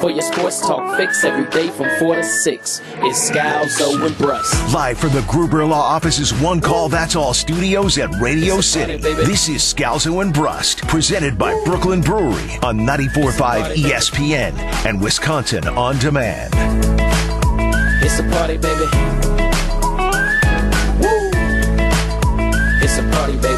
For your sports talk fix every day from 4 to 6, it's Scalzo and Brust. Live from the Gruber Law Office's One Call That's All studios at Radio City. This is Scalzo and Brust, presented by Brooklyn Brewery on 94.5 ESPN and Wisconsin On Demand. It's a party, baby. Woo! It's a party, baby.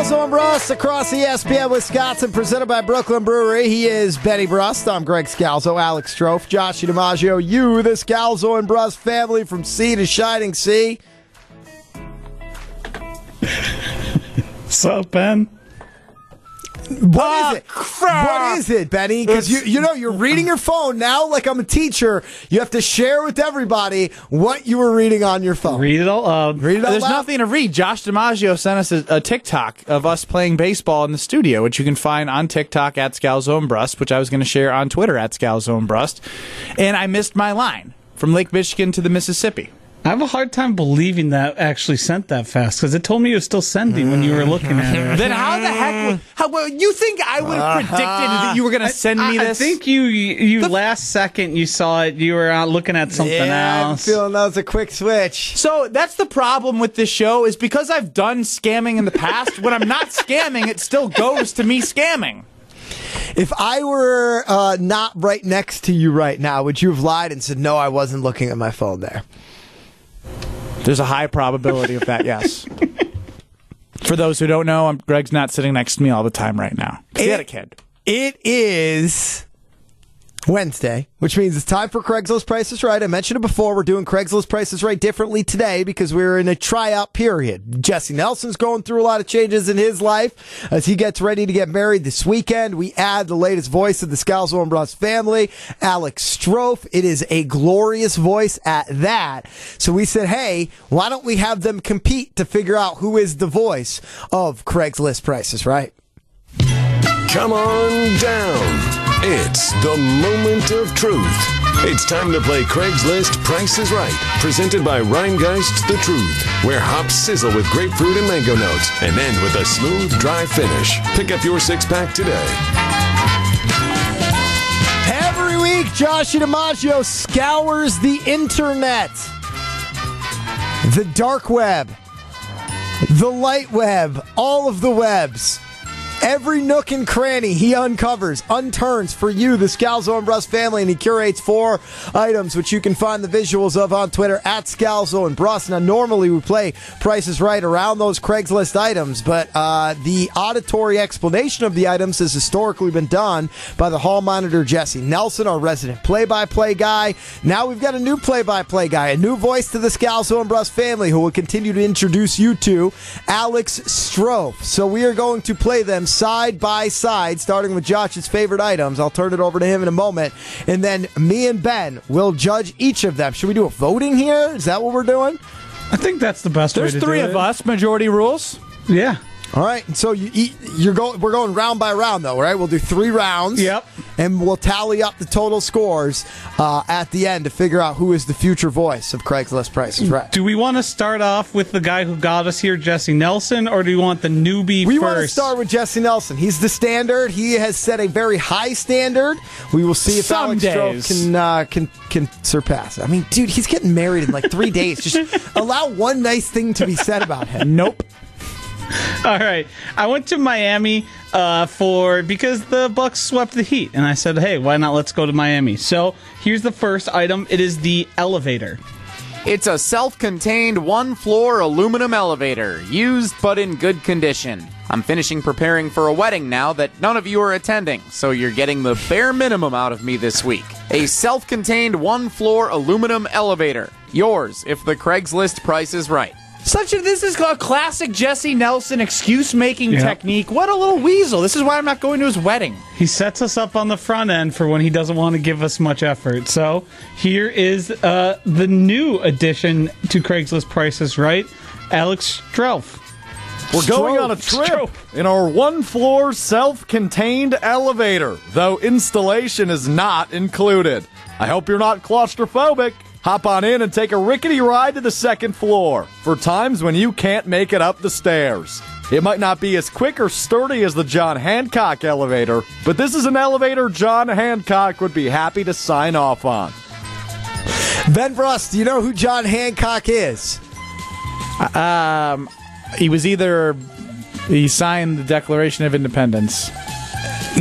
Scalzo and Brust across ESPN Wisconsin, presented by Brooklyn Brewery. He is Benny Brust. I'm Greg Scalzo, Alex Strofe, Josh DiMaggio. You, the Scalzo and Brust family from sea to shining sea. What's up, Ben? What ah, is it? What is it, Benny? Because you, you know, you're reading your phone now like I'm a teacher. You have to share with everybody what you were reading on your phone. Read it out uh, loud. Read it out There's loud. nothing to read. Josh DiMaggio sent us a, a TikTok of us playing baseball in the studio, which you can find on TikTok at Scalzo and Brust, which I was going to share on Twitter at Scalzo and Brust. And I missed my line from Lake Michigan to the Mississippi. I have a hard time believing that actually sent that fast because it told me it was still sending when you were looking at it. Then how the heck? would- How well, you think I would have predicted that you were going to send me I, I think you you last second you saw it. You were out looking at something yeah, I'm else. feeling that was a quick switch. So that's the problem with this show is because I've done scamming in the past. when I'm not scamming, it still goes to me scamming. If I were uh, not right next to you right now, would you have lied and said, no, I wasn't looking at my phone there? There's a high probability of that, yes. For those who don't know, I'm, Greg's not sitting next to me all the time right now. He had a kid. It is Wednesday, which means it's time for Craigslist Prices Right. I mentioned it before. We're doing Craigslist Prices Right differently today because we're in a tryout period. Jesse Nelson's going through a lot of changes in his life as he gets ready to get married this weekend. We add the latest voice of the Scalzo and Brust family, Alex Strofe. It is a glorious voice at that. So we said, hey, why don't we have them compete to figure out who is the voice of Craigslist Prices Right? Come on down. It's the moment of truth. It's time to play Craigslist Price is Right, presented by Rhinegeist The Truth, where hops sizzle with grapefruit and mango notes and end with a smooth, dry finish. Pick up your six pack today. Every week, Josh DiMaggio scours the internet, the dark web, the light web, all of the webs. Every nook and cranny he uncovers, unturns for you, the Scalzo and Brust family, and he curates four items, which you can find the visuals of on Twitter at Scalzo and Brust. Now, normally we play Prices Right around those Craigslist items, but uh, the auditory explanation of the items has historically been done by the hall monitor Jesse Nelson, our resident play-by-play guy. Now we've got a new play-by-play guy, a new voice to the Scalzo and Brust family, who will continue to introduce you to Alex Strofe. So we are going to play them side by side, starting with Josh's favorite items. I'll turn it over to him in a moment. And then me and Ben will judge each of them. Should we do a voting here? Is that what we're doing? I think that's the best There's way to three of us, majority rules. Yeah. All right. So you eat, you're going. We're going round by round, though, right? We'll do three rounds. Yep. And we'll tally up the total scores uh, at the end to figure out who is the future voice of Craigslist Prices Right. Do we want to start off with the guy who got us here, Jesse Nelson, or do we want the newbie We first? want to start with Jesse Nelson. He's the standard. He has set a very high standard. We will see if Some Alex days. Can uh, can can surpass. it. I mean, dude, he's getting married in like three days. Just allow one nice thing to be said about him. Nope. All right. I went to Miami uh, for because the Bucks swept the Heat, and I said, "Hey, why not? Let's go to Miami." So here's the first item. It is the elevator. It's a self contained one floor aluminum elevator, used but in good condition. I'm finishing preparing for a wedding now that none of you are attending, so you're getting the bare minimum out of me this week. A self contained one floor aluminum elevator. Yours if the Craigslist price is right. Such a this is a classic Jesse Nelson excuse making Yep. technique. What a little weasel. This is why I'm not going to his wedding. He sets us up on the front end for when he doesn't want to give us much effort. So here is uh, the new addition to Craigslist Prices Right, Alex Strofe. We're going on a trip in our one floor self contained elevator, though installation is not included. I hope you're not claustrophobic. Hop on in and take a rickety ride to the second floor for times when you can't make it up the stairs. It might not be as quick or sturdy as the John Hancock elevator, but this is an elevator John Hancock would be happy to sign off on. Ben Brust, do you know who John Hancock is? Um, he was either he signed the Declaration of Independence.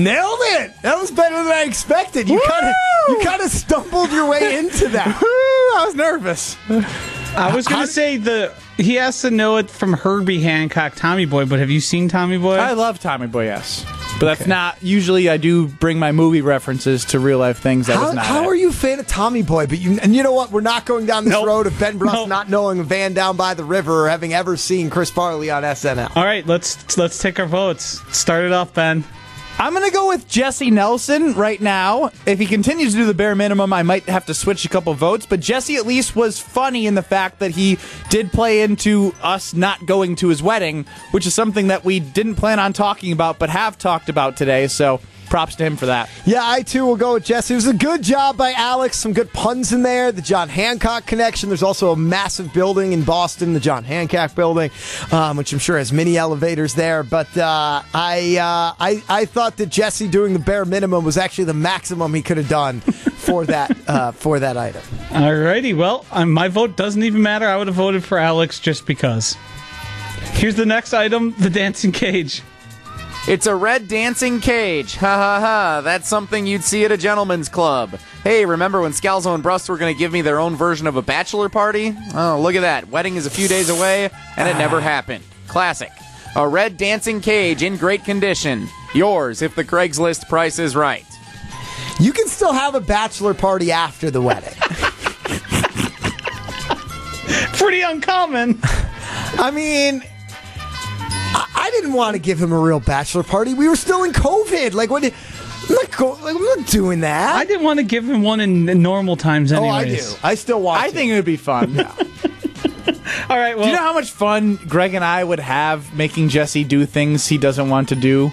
Nailed it. That was better than I expected. You kind of you kind of stumbled your way into that. I was nervous. I was going to say the he has to know it from Herbie Hancock, Tommy Boy. But have you seen Tommy Boy? I love Tommy Boy, yes. But that's not usually I do bring my movie references to real life things. That How, not how it. are you a fan of Tommy Boy? But you and you know what? We're not going down this Nope. road of Ben Brust Nope. not knowing van down by the river or having ever seen Chris Farley on SNL. All right, let's let's take our votes. Start it off, Ben. I'm going to go with Jesse Nelson right now. If he continues to do the bare minimum, I might have to switch a couple votes. But Jesse at least was funny in the fact that he did play into us not going to his wedding, which is something that we didn't plan on talking about but have talked about today. So props to him for that. Yeah, I too will go with Jesse. It was a good job by Alex. Some good puns in there. The John Hancock connection. There's also a massive building in Boston, the John Hancock building, um, which I'm sure has many elevators there. But uh, I, uh, I I thought that Jesse doing the bare minimum was actually the maximum he could have done for that uh, for that item. All righty. Well, um, my vote doesn't even matter. I would have voted for Alex just because. Here's the next item: the dancing cage. It's a red dancing cage. Ha ha ha. That's something you'd see at a gentleman's club. Hey, remember when Scalzo and Brust were going to give me their own version of a bachelor party? Oh, look at that. Wedding is a few days away, and it never ah. happened. Classic. A red dancing cage in great condition. Yours if the Craigslist price is right. You can still have a bachelor party after the wedding. Pretty uncommon. I mean, I, I didn't want to give him a real bachelor party. We were still in COVID. Like, what? I'm not, go, like, I'm not doing that. I didn't want to give him one in in normal times. oh, I do. I still want. I to. think it would be fun. All right. Well, Do you know how much fun Greg and I would have making Jesse do things he doesn't want to do?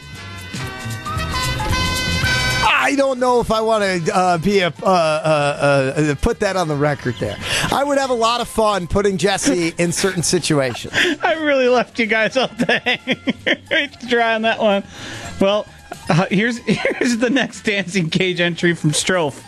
I don't know if I want to uh, be a uh, uh, uh, put that on the record. There, I would have a lot of fun putting Jesse in certain situations. I really left you guys up to hang dry on that one. Well, uh, here's here's the next dancing cage entry from Strofe.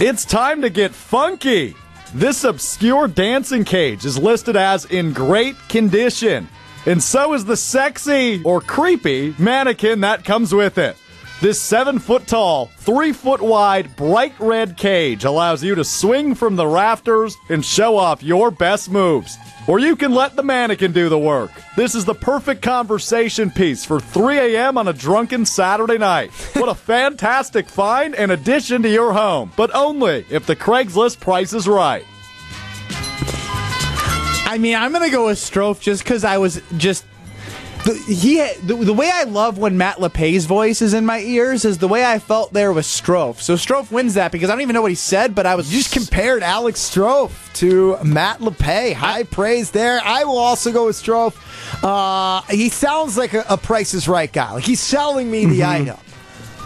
It's time to get funky. This obscure dancing cage is listed as in great condition, and so is the sexy or creepy mannequin that comes with it. This seven foot tall, three foot wide, bright red cage allows you to swing from the rafters and show off your best moves. Or you can let the mannequin do the work. This is the perfect conversation piece for 3 a.m. on a drunken Saturday night. What a fantastic find and addition to your home, but only if the Craigslist price is right. I mean, I'm gonna go with Strofe just because I was just. The, he the, the way I love when Matt LePay's voice is in my ears is the way I felt there with Strofe. So Strofe wins that because I don't even know what he said, but I was You just compared Alex Strofe to Matt LePay. High praise there. I will also go with Strofe. Uh, he sounds like a, a Price is Right guy. Like he's selling me the item.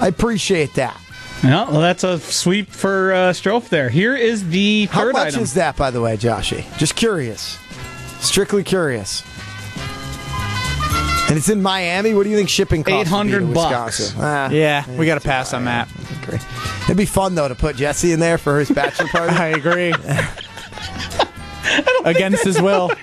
I appreciate that. Yeah, well, that's a sweep for uh, Strofe there. Here is the third How third much item. is that, by the way, Joshy? Just curious. Strictly curious. And it's in Miami. What do you think shipping costs? be to 800 bucks. Wisconsin? Ah, yeah, we got to pass on that. I agree. It'd be fun though to put Jesse in there for his bachelor party. I agree. Against his will.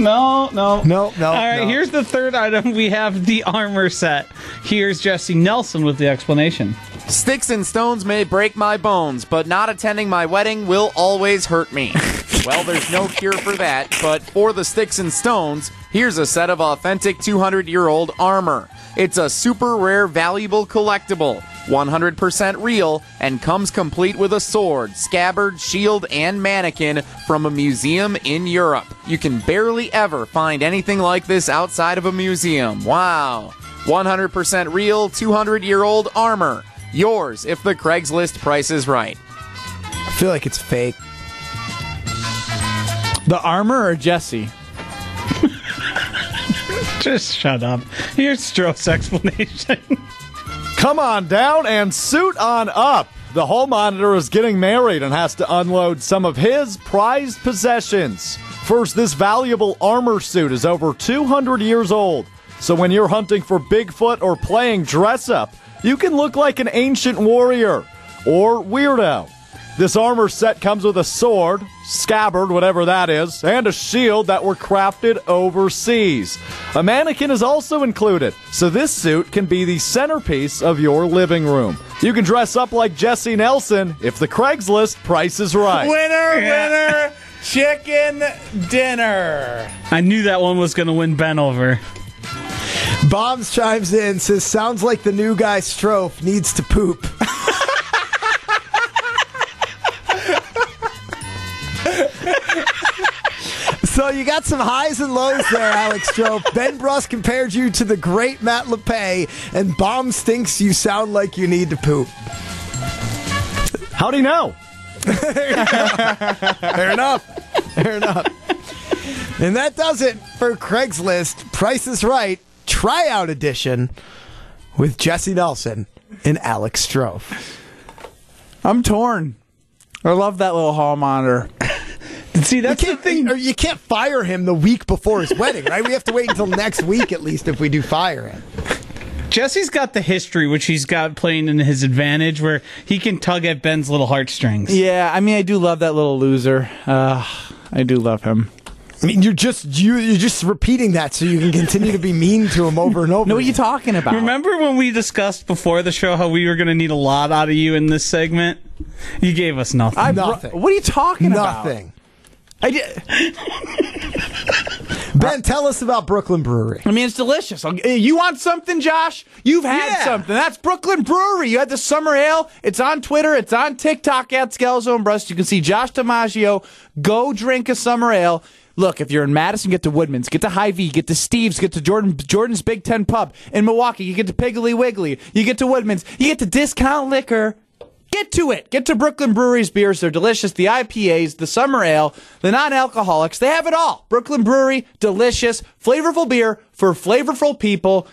No, no. No, no, All right, no. here's the third item. We have the armor set. Here's Jesse Nelson with the explanation. Sticks and stones may break my bones, but not attending my wedding will always hurt me. well, there's no cure for that, but for the sticks and stones, here's a set of authentic 200 year old armor. It's a super rare, valuable collectible. 100% real and comes complete with a sword, scabbard, shield, and mannequin from a museum in Europe. You can barely ever find anything like this outside of a museum. Wow. 100% real, 200 year old armor. Yours if the Craigslist price is right. I feel like it's fake. The armor or Jesse? Just shut up. Here's Strofe's explanation. Come on down and suit on up. The hall monitor is getting married and has to unload some of his prized possessions. First, this valuable armor suit is over 200 years old. So when you're hunting for Bigfoot or playing dress up, you can look like an ancient warrior or weirdo. This armor set comes with a sword, scabbard, whatever that is, and a shield that were crafted overseas. A mannequin is also included, so this suit can be the centerpiece of your living room. You can dress up like Jesse Nelson if the Craigslist price is right. Winner, winner, chicken dinner. I knew that one was going to win Ben over. Bombs chimes in, says, sounds like the new guy Strofe needs to poop. so you got some highs and lows there, Alex Strofe. Ben Brust compared you to the great Matt LePay, and Bombs thinks you sound like you need to poop. How'd he know? Fair enough. Fair enough. And that does it for Craigslist Price is Right Tryout Edition with Jesse Nelson and Alex Strofe. I'm torn. I love that little hall monitor. See, that's you the thing. You can't fire him the week before his wedding, right? We have to wait until next week at least if we do fire him. Jesse's got the history, which he's got playing in his advantage, where he can tug at Ben's little heartstrings. Yeah, I mean, I do love that little loser. Uh, I do love him. I mean, you're just you, you're just repeating that so you can continue to be mean to him over and over. Know what again. you talking about? Remember when we discussed before the show how we were going to need a lot out of you in this segment? You gave us nothing. I Nothing. What are you talking about? Nothing. I did. Ben, tell us about Brooklyn Brewery. I mean, it's delicious. I'll- You want something, Josh? You've had Yeah. something. That's Brooklyn Brewery. You had the summer ale. It's on Twitter. It's on TikTok at Scalzo Brust. You can see Josh DiMaggio go drink a summer ale. Look, if you're in Madison, get to Woodman's, get to Hy-Vee, get to Steve's, get to Jordan Jordan's Big Ten Pub. In Milwaukee, you get to Piggly Wiggly, you get to Woodman's, you get to Discount Liquor. Get to it. Get to Brooklyn Brewery's beers. They're delicious. The IPAs, the summer ale, the non-alcoholics. They have it all. Brooklyn Brewery, delicious, flavorful beer for flavorful people.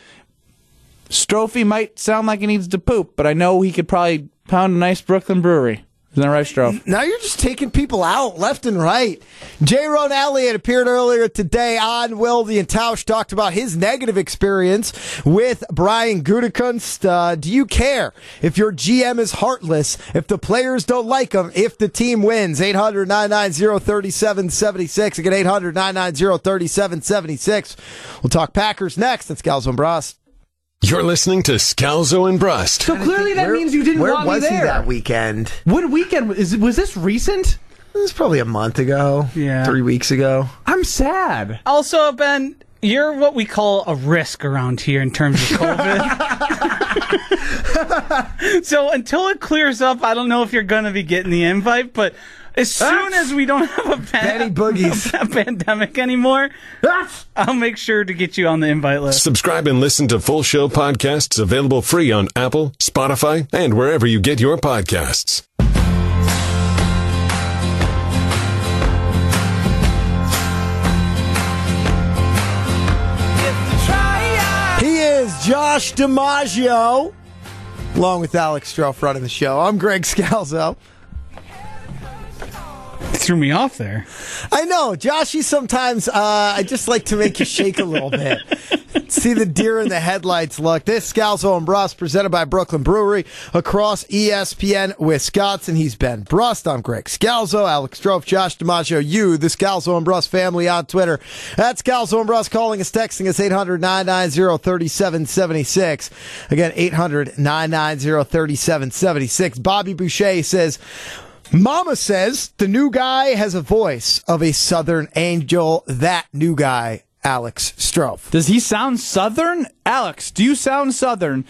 Strophy might sound like he needs to poop, but I know he could probably pound a nice Brooklyn Brewery. Isn't that right? Now you're just taking people out left and right. Jayrone Elliott appeared earlier today on Wilde and Tausch, talked about his negative experience with Brian Gutekunst. Uh, do you care if your GM is heartless, if the players don't like him, if the team wins? 800 990 3776. Again, 800 990 3776. We'll talk Packers next. Scalzo and Brust. You're listening to Scalzo and Brust. So clearly that means you didn't Where want was me he there. that weekend? What weekend is? Was this recent? It was probably a month ago. Yeah. Three weeks ago. I'm sad. Also, Ben, you're what we call a risk around here in terms of COVID. so until it clears up, I don't know if you're going to be getting the invite, but as soon as we don't have a, Benny pan- Boogies. a pandemic anymore, I'll make sure to get you on the invite list. Subscribe and listen to full show podcasts available free on Apple, Spotify, and wherever you get your podcasts. He is Josh DiMaggio, along with Alex Strofe running the show. I'm Greg Scalzo. Threw me off there. I know, Josh, you sometimes, uh, I just like to make you shake a little bit. See the deer in the headlights look. This Scalzo and Brust presented by Brooklyn Brewery across ESPN Wisconsin. He's Ben Brust. I'm Greg Scalzo, Alex Strofe, Josh DiMaggio, you, the Scalzo and Brust family on Twitter. That's Scalzo and Brust calling us, texting us 800 990 3776. Again, 800 990 3776. Bobby Boucher says, Mama says the new guy has a voice of a Southern angel. That new guy, Alex Strofe. Does he sound Southern? Alex, do you sound Southern?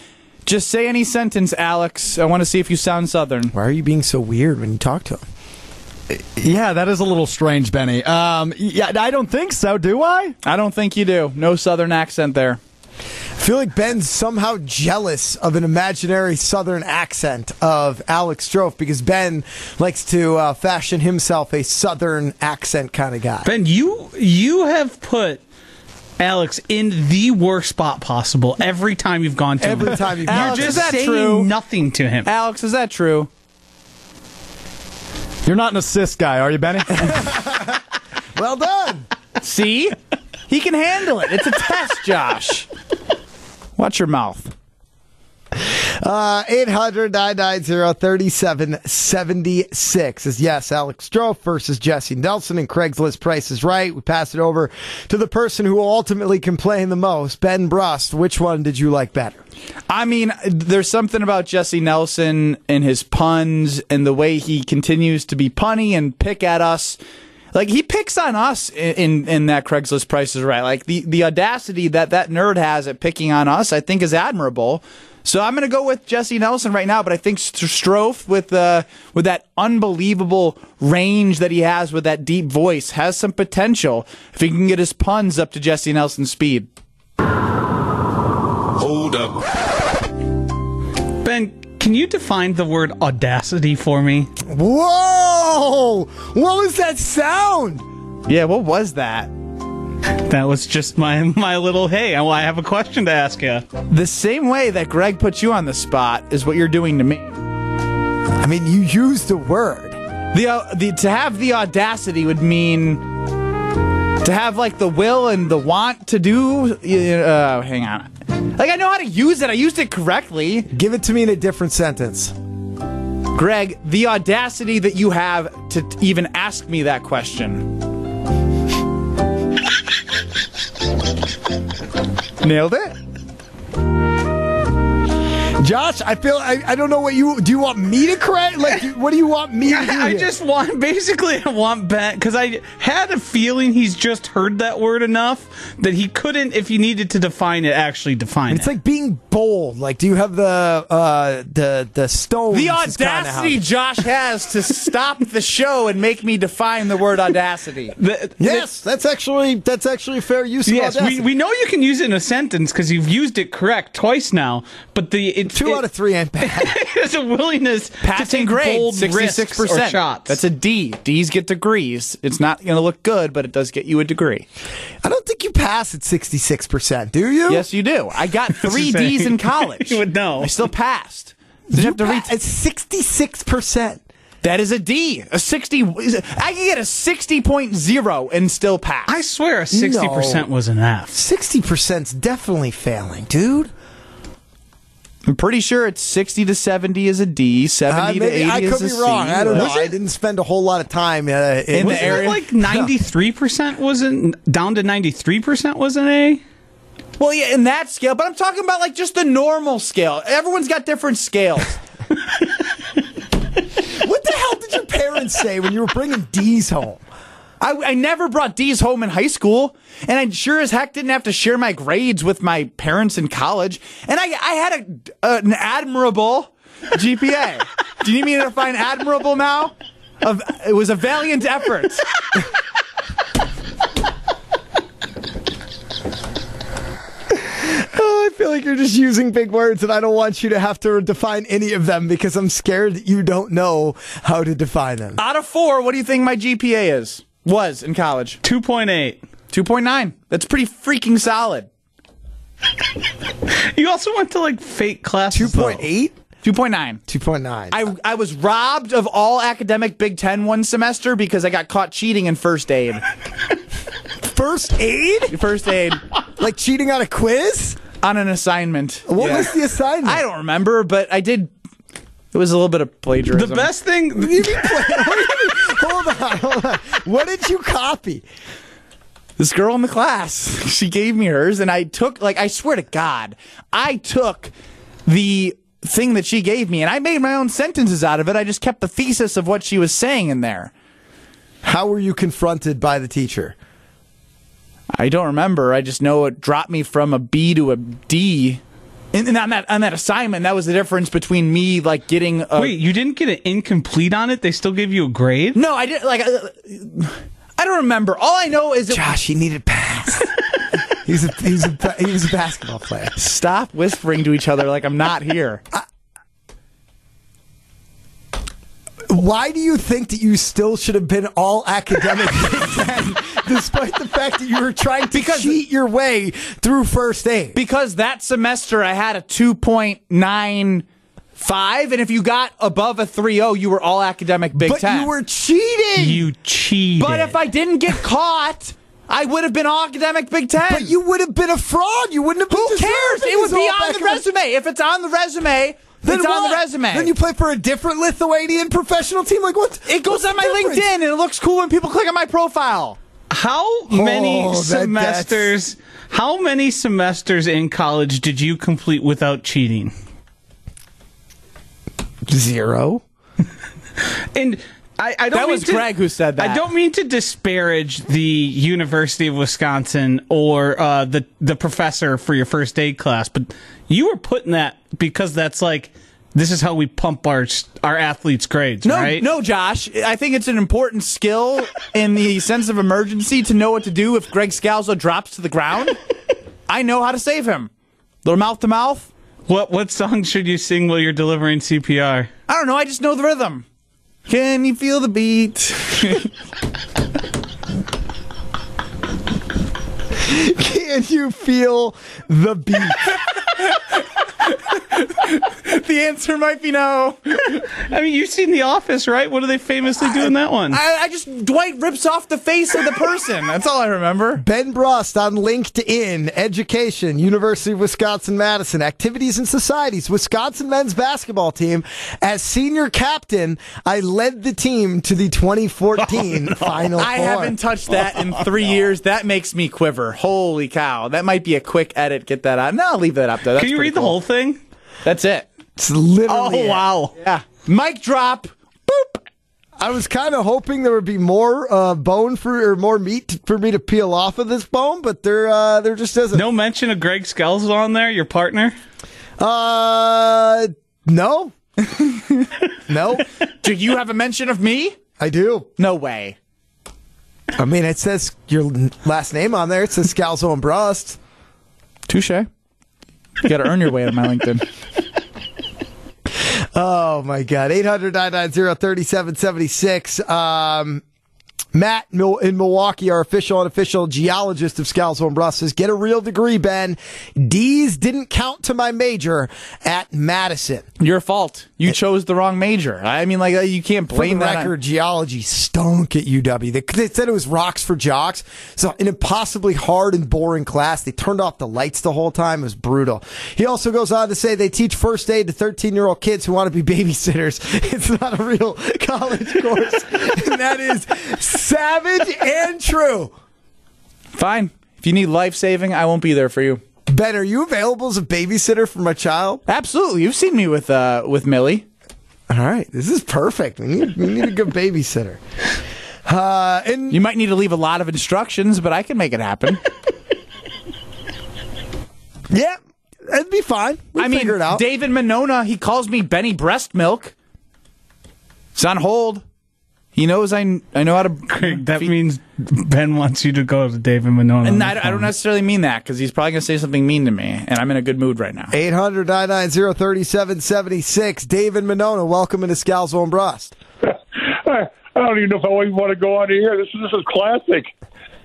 Just say any sentence, Alex. I want to see if you sound Southern. Why are you being so weird when you talk to him? Yeah, that is a little strange, Benny. Um, yeah, I don't think so, do I? I don't think you do. No Southern accent there. I feel like Ben's somehow jealous of an imaginary Southern accent of Alex Strofe because Ben likes to uh, fashion himself a Southern accent kind of guy. Ben, you you have put Alex in the worst spot possible every time you've gone to Every him. time you've You're Alex, just is that saying true? nothing to him. Alex, is that true? You're not an assist guy, are you, Benny? Well done. See? He can handle it. It's a test, Josh. Watch your mouth. Uh, 800 990 3776 is yes, Alex Strofe versus Jesse Nelson and Craigslist Price is Right. We pass it over to the person who will ultimately complain the most, Ben Brust. Which one did you like better? I mean, there's something about Jesse Nelson and his puns and the way he continues to be punny and pick at us. Like he picks on us in, in, in that Craigslist Price is Right. Like the, the audacity that that nerd has at picking on us, I think is admirable. So I'm going to go with Jesse Nelson right now, but I think St- Strofe with uh, with that unbelievable range that he has with that deep voice has some potential if he can get his puns up to Jesse Nelson's speed. Hold up. Ben, can you define the word audacity for me? Whoa! What was that sound? Yeah, what was that? That was just my my little hey. I I have a question to ask you. The same way that Greg put you on the spot is what you're doing to me. I mean, you used the word. The, uh, the to have the audacity would mean to have like the will and the want to do. Uh, hang on, like I know how to use it. I used it correctly. Give it to me in a different sentence. Greg, the audacity that you have to t- even ask me that question. Nailed it. Josh, I feel I, I don't know what you do. You want me to correct? Like, do- what do you want me to do? I just want basically I want Ben because I had a feeling he's just heard that word enough that he couldn't, if he needed to define it, actually define It's it. It's like being bold. Like, do you have the uh, the the stones? The is kinda how- audacity Josh has to stop the show and make me define the word audacity. The- Yes, that's actually that's actually a fair use Yes, of we, audacity. we know you can use it in a sentence because you've used it correct twice now. But the it, Two it, out of three ain't bad. There's a willingness to Passing grade, sixty-six percent. shots. That's a D. D's get degrees. It's not going to look good, but it does get you a degree. I don't think you pass at sixty six percent. Do you? Yes, you do. I got three. D's in college. You would know. I still passed. Did you You have to read? pa- sixty six percent. That is a D. A sixty. I can get a sixty point zero and still pass. I swear a sixty percent was an F. Sixty percent's definitely failing, dude. I'm pretty sure it's sixty to seventy is a D. Uh, Seventy to eighty I is could be wrong. I don't know. Was I it? didn't spend a whole lot of time uh, in, In the Wasn't area? it like ninety three percent wasn't down to ninety three percent was an A? Well, yeah, in that scale, but I'm talking about like just the normal scale. Everyone's got different scales. What the hell did your parents say when you were bringing D's home? I, I never brought D's home in high school, and I sure as heck didn't have to share my grades with my parents in college. And I, I had a, an admirable GPA. Do you need me to define admirable now? Of, it was a valiant effort. Oh, I feel like you're just using big words, and I don't want you to have to define any of them because I'm scared that you don't know how to define them. Out of four, what do you think my GPA is? Was in college. Two point eight. 2.9. That's pretty freaking solid. You also went to like fake classes. Two point eight. 2.9. 2.9. I, I was robbed of all academic Big Ten one semester because I got caught cheating in first aid. First aid? First aid Like cheating on a quiz? on an assignment. What Yeah. was the assignment? I don't remember, but I did. It was a little bit of plagiarism. The best thing. hold on, hold on. What did you copy? This girl in the class, she gave me hers, and I took, like, I swear to God, I took the thing that she gave me, and I made my own sentences out of it. I just kept the thesis of what she was saying in there. How were you confronted by the teacher? I don't remember. I just know it dropped me from a B to a D. And, and on that on that assignment, that was the difference between me like getting a Wait, you didn't get an incomplete on it? They still gave you a grade? No, I didn't like. Uh, I don't remember. All I know is it, Josh, he needed pass. he's a he's a he was a basketball player. stop whispering to each other like I'm not here. Why do you think that you still should have been all academic Big Ten, despite the fact that you were trying to Because- cheat your way through first aid? Because that semester I had a 2.95, and if you got above a 3.0, you were all academic Big but Ten. you were cheating. You cheated. but if I didn't get caught, I would have been all academic Big Ten. but you would have been a fraud. You wouldn't have been. Who cares? It would be on the resume. If it's on the resume, Then it's on the resume. Then you play for a different Lithuanian professional team. Like what? it goes what's on my difference? LinkedIn and it looks cool when people click on my profile. How many Oh, that- semesters? How many semesters in college did you complete without cheating? Zero. And I, I don't That mean was to- Greg who said that. I don't mean to disparage the University of Wisconsin or uh, the the professor for your first aid class, but you were putting that because that's like this is how we pump our our athletes' grades, No, right? no, Josh. I think it's an important skill in the sense of emergency to know what to do if Greg Scalzo drops to the ground. I know how to save him. Little mouth to mouth. What what song should you sing while you're delivering CPR? I don't know. I just know the rhythm. Can you feel the beat? Can you feel the beat? the answer might be no. I mean, you've seen The Office, right? What do they famously do in that one? I, I just Dwight rips off the face of the person. That's all I remember. Ben Brust on LinkedIn, education, University of Wisconsin Madison, activities and societies, Wisconsin men's basketball team. As senior captain, I led the team to the 2014 Final I Four. haven't touched that in three years. That makes me quiver. Holy cow! That might be a quick edit. Get that out. No, I'll leave that up there. That's Can you pretty read the whole thing? That's it. It's literally. Oh it. wow! Yeah. Mic drop. Boop. I was kind of hoping there would be more uh, bone for or more meat for me to peel off of this bone, but there uh, there just isn't. No mention of Greg Skells on there, your partner. Uh, no, no, Do you have a mention of me? I do. No way. I mean, it says your last name on there. It says Scalzo and Brust. Touche. You got to earn your way on my LinkedIn. Oh my God. 800 990 3776. Um, Matt in Milwaukee, our official and official geologist of Scalzo and Brust says, get a real degree, Ben. D's didn't count to my major at Madison. Your fault. You chose the wrong major. I mean, like uh, you can't blame that. on- record, geology stunk at UW. They, they said it was rocks for jocks. So an impossibly hard and boring class. They turned off the lights the whole time. It was brutal. He also goes on to say they teach first aid to 13 year old kids who want to be babysitters. It's not a real college course. and that is savage and true. Fine. If you need life saving, I won't be there for you. Ben, are you available as a babysitter for my child? Absolutely. You've seen me with uh with Millie. All right. This is perfect. We need, we need a good babysitter. Uh, and You might need to leave a lot of instructions, but I can make it happen. yeah, that'd be fine. We'll I mean, figure it out. David Monona, he calls me Benny Breast Milk. It's on hold. He knows I I know how to. Greg, that means Ben wants you to go to David Monona. And I, I don't necessarily mean that because he's probably going to say something mean to me, and I'm in a good mood right now. 800 990 3776. David Monona, welcome into Scalzo and Brust. I, I don't even know if I even want to go on here. This is this is classic.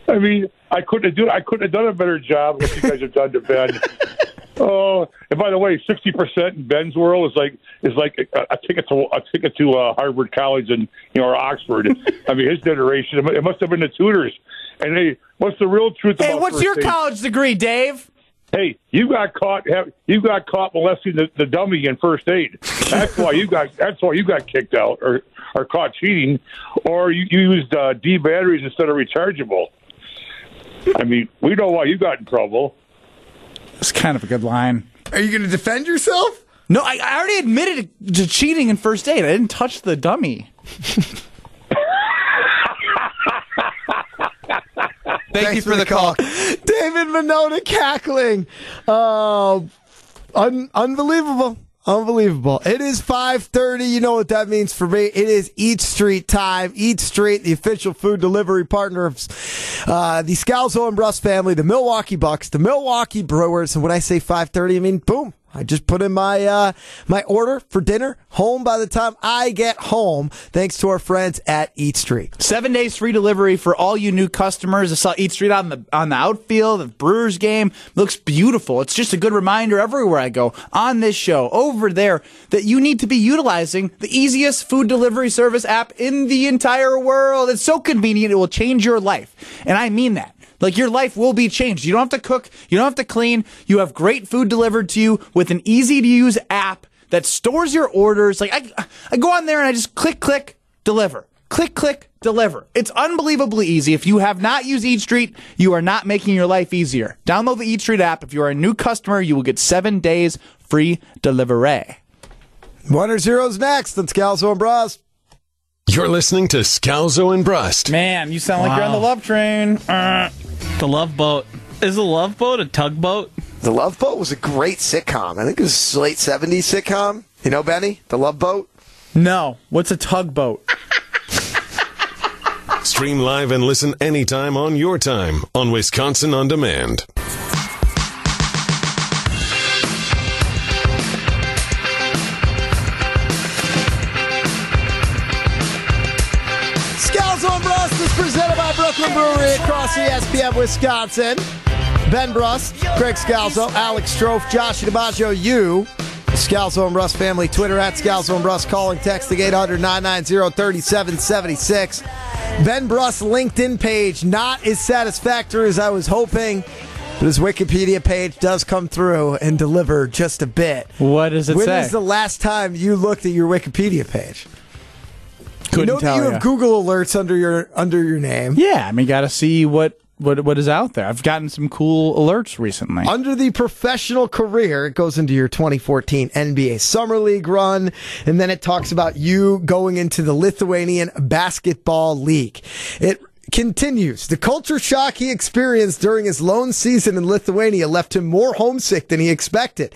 I mean, I couldn't have do I couldn't have done a better job what you guys have done to Ben. Oh, and by the way, sixty percent in Ben's world is like is like a, a ticket to a ticket to uh, Harvard College and you know or Oxford. I mean, his generation it must have been the tutors. And hey, what's the real truth Hey, what's your college degree, Dave? Hey, you got caught. You got caught molesting the, the dummy in first aid. That's why you got. That's why you got kicked out or or caught cheating, or you, you used uh, D batteries instead of rechargeable. I mean, we know why you got in trouble. It's kind of a good line. Are you going to defend yourself? No, I, I already admitted to cheating in first aid. I didn't touch the dummy. Thank you for, the call. David Monona cackling. Oh, un- unbelievable. Unbelievable. It is 5:30. You know what that means for me. It is Eat Street time. Eat Street, the official food delivery partner of uh, the Scalzo and Brust family, the Milwaukee Bucks, the Milwaukee Brewers. And when I say 5:30, I mean boom. I just put in my uh, my order for dinner home by the time I get home, thanks to our friends at Eat Street. Seven days free delivery for all you new customers. I saw Eat Street on the on the outfield of Brewers game. looks beautiful. It's just a good reminder everywhere I go on this show, over there, that you need to be utilizing the easiest food delivery service app in the entire world. It's so convenient; it will change your life, and I mean that. Like your life will be changed. You don't have to cook. You don't have to clean. You have great food delivered to you with an easy to use app that stores your orders. Like I, I go on there and I just click, click, deliver. Click, click, deliver. It's unbelievably easy. If you have not used Eat Street, you are not making your life easier. Download the Eat Street app. If you are a new customer, you will get seven days free delivery. One or zeros next on Scalzo and Brust. You're listening to Scalzo and Brust. Man, you sound like you're on the love train. Uh, The Love Boat. Is the Love Boat a tugboat? The Love Boat was a great sitcom. I think it was a late 70s sitcom. You know, Benny? The Love Boat? no, what's a tugboat? Stream live and listen anytime on your time on Wisconsin On Demand. Brooklyn Brewery across ESPN Wisconsin. Ben Brust, Greg Scalzo, Alex Strofe, Josh DiMaggio, you. Scalzo and Brust family, Twitter at Scalzo and Brust, calling, texting 800 990 3776. Ben Brust's LinkedIn page, not as satisfactory as I was hoping, but his Wikipedia page does come through and deliver just a bit. What does it When say? is the last time you looked at your Wikipedia page? Couldn't you know that tell you ya. have Google alerts under your under your name. Yeah, I mean, got to see what, what what is out there. I've gotten some cool alerts recently. Under the professional career, it goes into your 2014 NBA Summer League run, and then it talks about you going into the Lithuanian Basketball League. It continues. The culture shock he experienced during his lone season in Lithuania left him more homesick than he expected.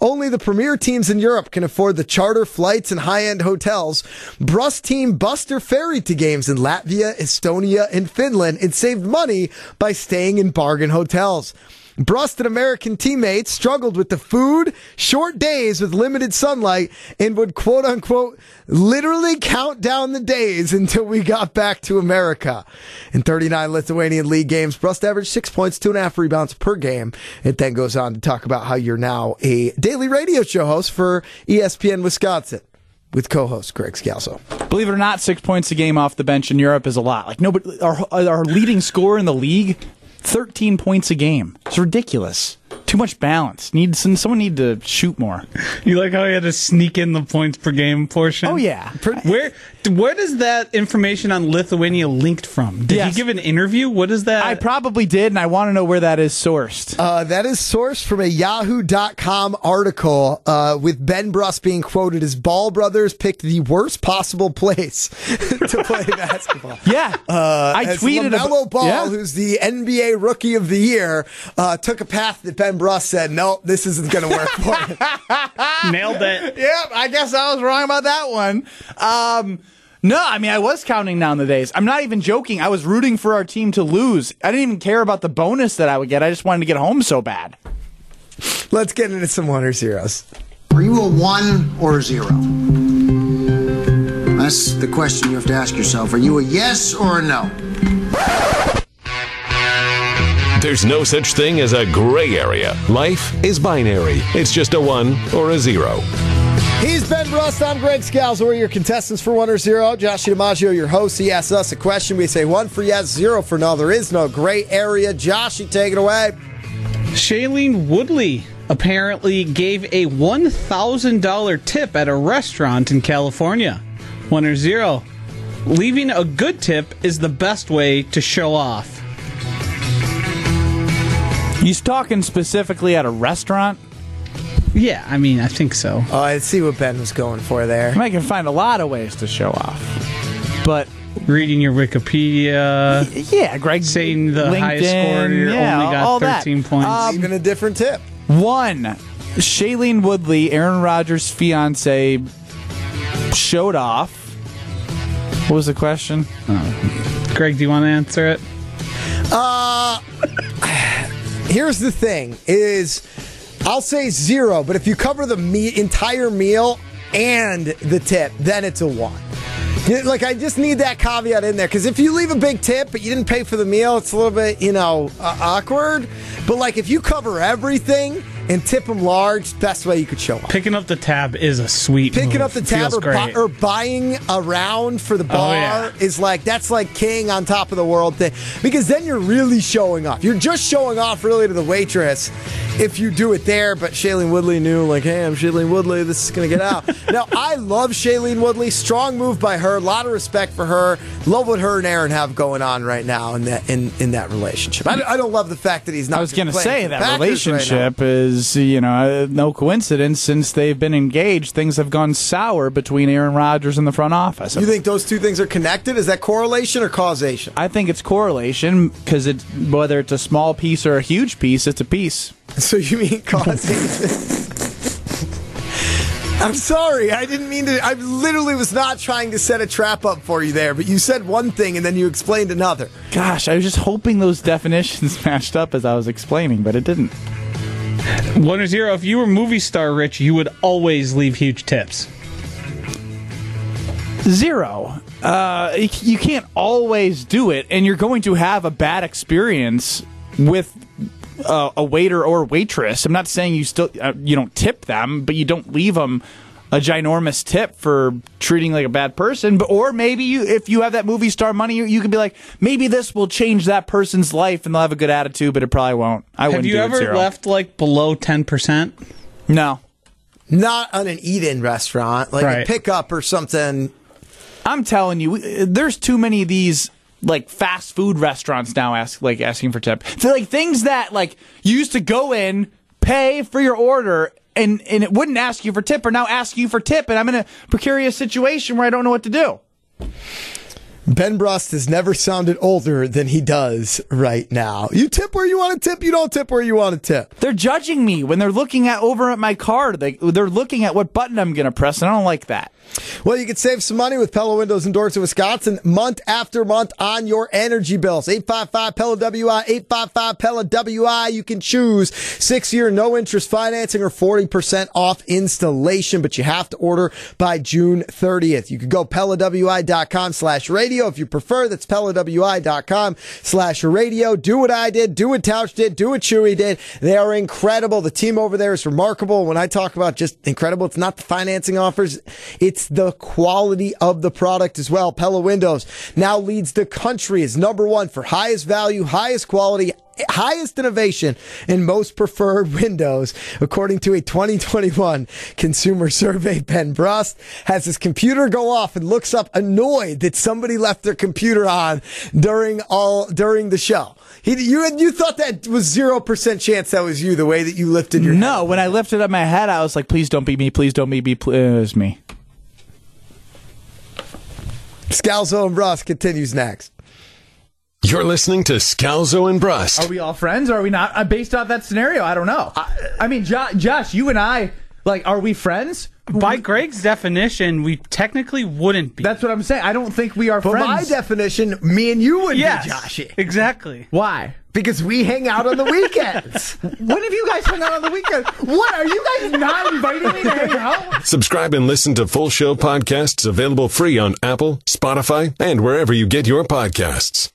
Only the premier teams in Europe can afford the charter flights and high-end hotels. Brust team Buster ferried to games in Latvia, Estonia, and Finland and saved money by staying in bargain hotels. Brust and American teammates struggled with the food, short days with limited sunlight, and would quote unquote literally count down the days until we got back to America. In 39 Lithuanian league games, Brust averaged six points, two and a half rebounds per game. It then goes on to talk about how you're now a daily radio show host for ESPN Wisconsin with co-host Greg Scalzo. Believe it or not, six points a game off the bench in Europe is a lot. Like nobody, our our leading scorer in the league, thirteen points a game. It's ridiculous. Too much balance. Needs someone need to shoot more. You like how he had to sneak in the points per game portion? Oh yeah. Where where does that information on Lithuania linked from? Did Yes. he give an interview? What is that? I probably did, and I want to know where that is sourced. Uh, that is sourced from a Yahoo.com article uh, with Ben Brust being quoted as Ball Brothers picked the worst possible place to play basketball. yeah, Uh, I as tweeted LaMelo about- Ball, yeah. who's the NBA Rookie of the Year, uh, took a path that Ben Brust said, "No, this isn't going to work for him." nailed it. Yep, I guess I was wrong about that one. Um, no, I mean I was counting down the days. I'm not even joking. I was rooting for our team to lose. I didn't even care about the bonus that I would get. I just wanted to get home so bad. Let's get into some one or zeros. Are you a one or a zero? That's the question you have to ask yourself. Are you a yes or a no? There's no such thing as a gray area. Life is binary. It's just a one or a zero. He's Ben Brust. I'm Greg Scalzo. We're your contestants for one or zero. Josh DiMaggio, your host. He asks us a question. We say one for yes, zero for no. There is no gray area. Josh, you take it away. Shailene Woodley apparently gave a $1,000 tip at a restaurant in California. One or zero. Leaving a good tip is the best way to show off. He's talking specifically at a restaurant. Yeah, I mean, I think so. Oh, I see what Ben was going for there. I, can find a lot of ways to show off, but Reading your Wikipedia, yeah, Greg saying the LinkedIn, highest score, you yeah, only got all that. 13 points. Um, Even a different tip. One, Shailene Woodley, Aaron Rodgers' fiance, showed off. What was the question? Greg, do you want to answer it? Uh, here's the thing: is I'll say zero, but if you cover the entire meal and the tip, then it's a one. Like I just need that caveat in there because if you leave a big tip but you didn't pay for the meal, it's a little bit you know uh, awkward. But like if you cover everything and tip them large, best way you could show up. Picking up the tab is a sweet. Picking move. up the tab or, bu- or buying a round for the oh, bar Oh, yeah. is like that's like king on top of the world thing because then you're really showing off. You're just showing off really to the waitress if you do it there. But Shailene Woodley knew like, hey, I'm Shailene Woodley. This is gonna get out. now I love Shailene Woodley. Strong move by her. A lot of respect for her. Love what her and Aaron have going on right now in that in, in that relationship. I, I don't love the fact that he's not. I was going to say that relationship is, you know, uh, no coincidence. Since they've been engaged, things have gone sour between Aaron Rodgers and the front office. You think those two things are connected? Is that correlation or causation? I think it's correlation because it's whether it's a small piece or a huge piece, it's a piece. So you mean causation? I'm sorry. I didn't mean to. I literally was not trying to set a trap up for you there, but you said one thing and then you explained another. Gosh, I was just hoping those definitions matched up as I was explaining, but it didn't. One or zero. If you were movie star rich, you would always leave huge tips. Zero. Uh, you- can't always do it, and you're going to have a bad experience with uh, a waiter or waitress. I'm not saying you still uh, you don't tip them, but you don't leave them a ginormous tip for treating like a bad person. But or maybe you, if you have that movie star money, you, you can be like, maybe this will change that person's life, and they'll have a good attitude. But it probably won't. I Have wouldn't you do it ever zero. left like below ten percent? No. Not on an eat-in restaurant, like a pickup or something. I'm telling you, uh, there's too many of these like fast food restaurants now ask like asking for tip. So, like things that like you used to go in, pay for your order, and and it wouldn't ask you for tip, or now ask you for tip, and I'm in a precarious situation where I don't know what to do. Ben Brust has never sounded older than he does right now. You tip where you want to tip. You don't tip where you want to tip. They're judging me when they're looking at over at my card. They they're looking at what button I'm gonna press, and I don't like that. Well, you can save some money with Pella Windows and Doors of Wisconsin, month after month on your energy bills. 855 Pella WI, 855 Pella WI. You can choose six year no interest financing or 40% off installation, but you have to order by June 30th. You can go PellaWI.com slash radio if you prefer. That's PellaWI.com slash radio. Do what I did, do what Tausch did, do what Chewy did. They are incredible. The team over there is remarkable. When I talk about just incredible, it's not the financing offers, it's the quality of the product as well. Pella Windows now leads the country as number one for highest value, highest quality, highest innovation and most preferred windows according to a 2021 consumer survey ben brust has his computer go off and looks up annoyed that somebody left their computer on during all during the show he, you you thought that was 0% chance that was you the way that you lifted your No, when I lifted up my head, I was like, "Please don't be me. Please don't be me. Please It was me." Scalzo and Brust continues next You're listening to Scalzo and Brust. Are we all friends? Or are we not? Uh, based off that scenario, I don't know. I, mean, jo- Josh, you and I, like, are we friends? By Greg's definition, we technically wouldn't be. That's what I'm saying. I don't think we are By friends. my definition, me and you would Yes, be Joshy. exactly. Why? Because we hang out on the weekends. when have you guys hung out on the weekend? What are you guys not inviting me to hang out? Subscribe and listen to full show podcasts available free on Apple, Spotify, and wherever you get your podcasts.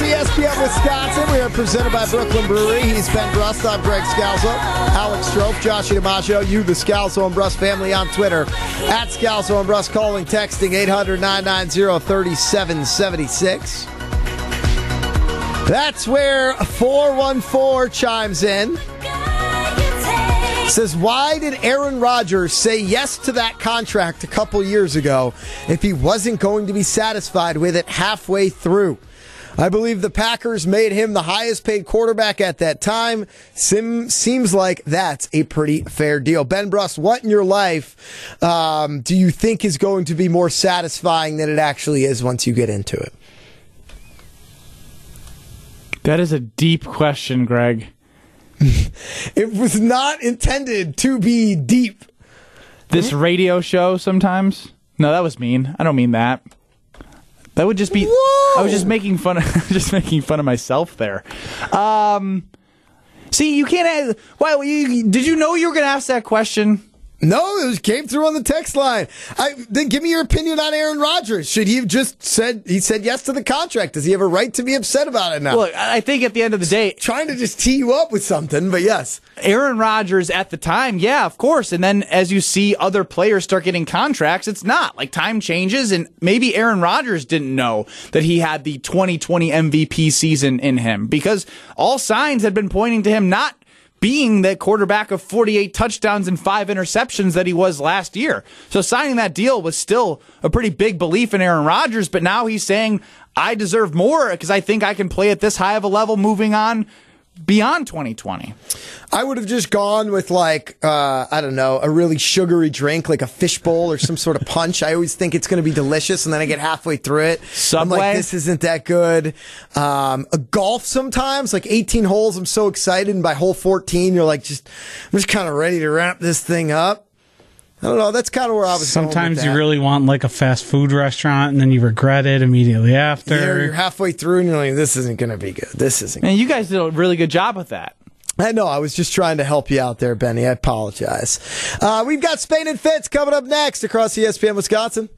ESPN Wisconsin. We are presented by Brooklyn Brewery. He's Ben Brust. I'm Greg Scalzo. Alex Strofe, Josh DiMaggio. You, the Scalzo and Brust family on Twitter. At Scalzo and Brust, calling, texting 800 990 3776. That's where 414 chimes in. Says, why did Aaron Rodgers say yes to that contract a couple years ago if he wasn't going to be satisfied with it halfway through? I believe the Packers made him the highest paid quarterback at that time. Sim, seems like that's a pretty fair deal. Ben Brust, what in your life um, do you think is going to be more satisfying than it actually is once you get into it? That is a deep question, Greg. It was not intended to be deep. This radio show sometimes No, that was mean. I don't mean that. That would just be. I was just making fun of just making fun of myself there. Um, see, you can't. Why? You, did you know you were going to ask that question? No, it was, came through on the text line. I, then give me your opinion on Aaron Rodgers. Should he have just said he said yes to the contract? Does he have a right to be upset about it now? Look, I think at the end of the day, trying to just tee you up with something, but yes, Aaron Rodgers at the time, yeah, of course. And then as you see other players start getting contracts, it's not like time changes, and maybe Aaron Rodgers didn't know that he had the 2020 MVP season in him because all signs had been pointing to him not being the quarterback of 48 touchdowns and five interceptions that he was last year. So signing that deal was still a pretty big belief in Aaron Rodgers, but now he's saying, I deserve more because I think I can play at this high of a level moving on beyond 2020. I would have just gone with like uh, I don't know a really sugary drink like a fishbowl or some sort of punch. I always think it's going to be delicious, and then I get halfway through it. Subway? I'm like, this isn't that good. Um, a golf sometimes like 18 holes. I'm so excited, and by hole 14, you're like, just I'm just kind of ready to wrap this thing up. I don't know. That's kind of where I was. going with Sometimes you that. really want like a fast food restaurant, and then you regret it immediately after. Yeah, you're halfway through, and you're like, this isn't going to be good. This isn't. And you guys did a really good job with that. I know. I was just trying to help you out there, Benny. I apologize. Uh, we've got Spain and Fitz coming up next across ESPN Wisconsin.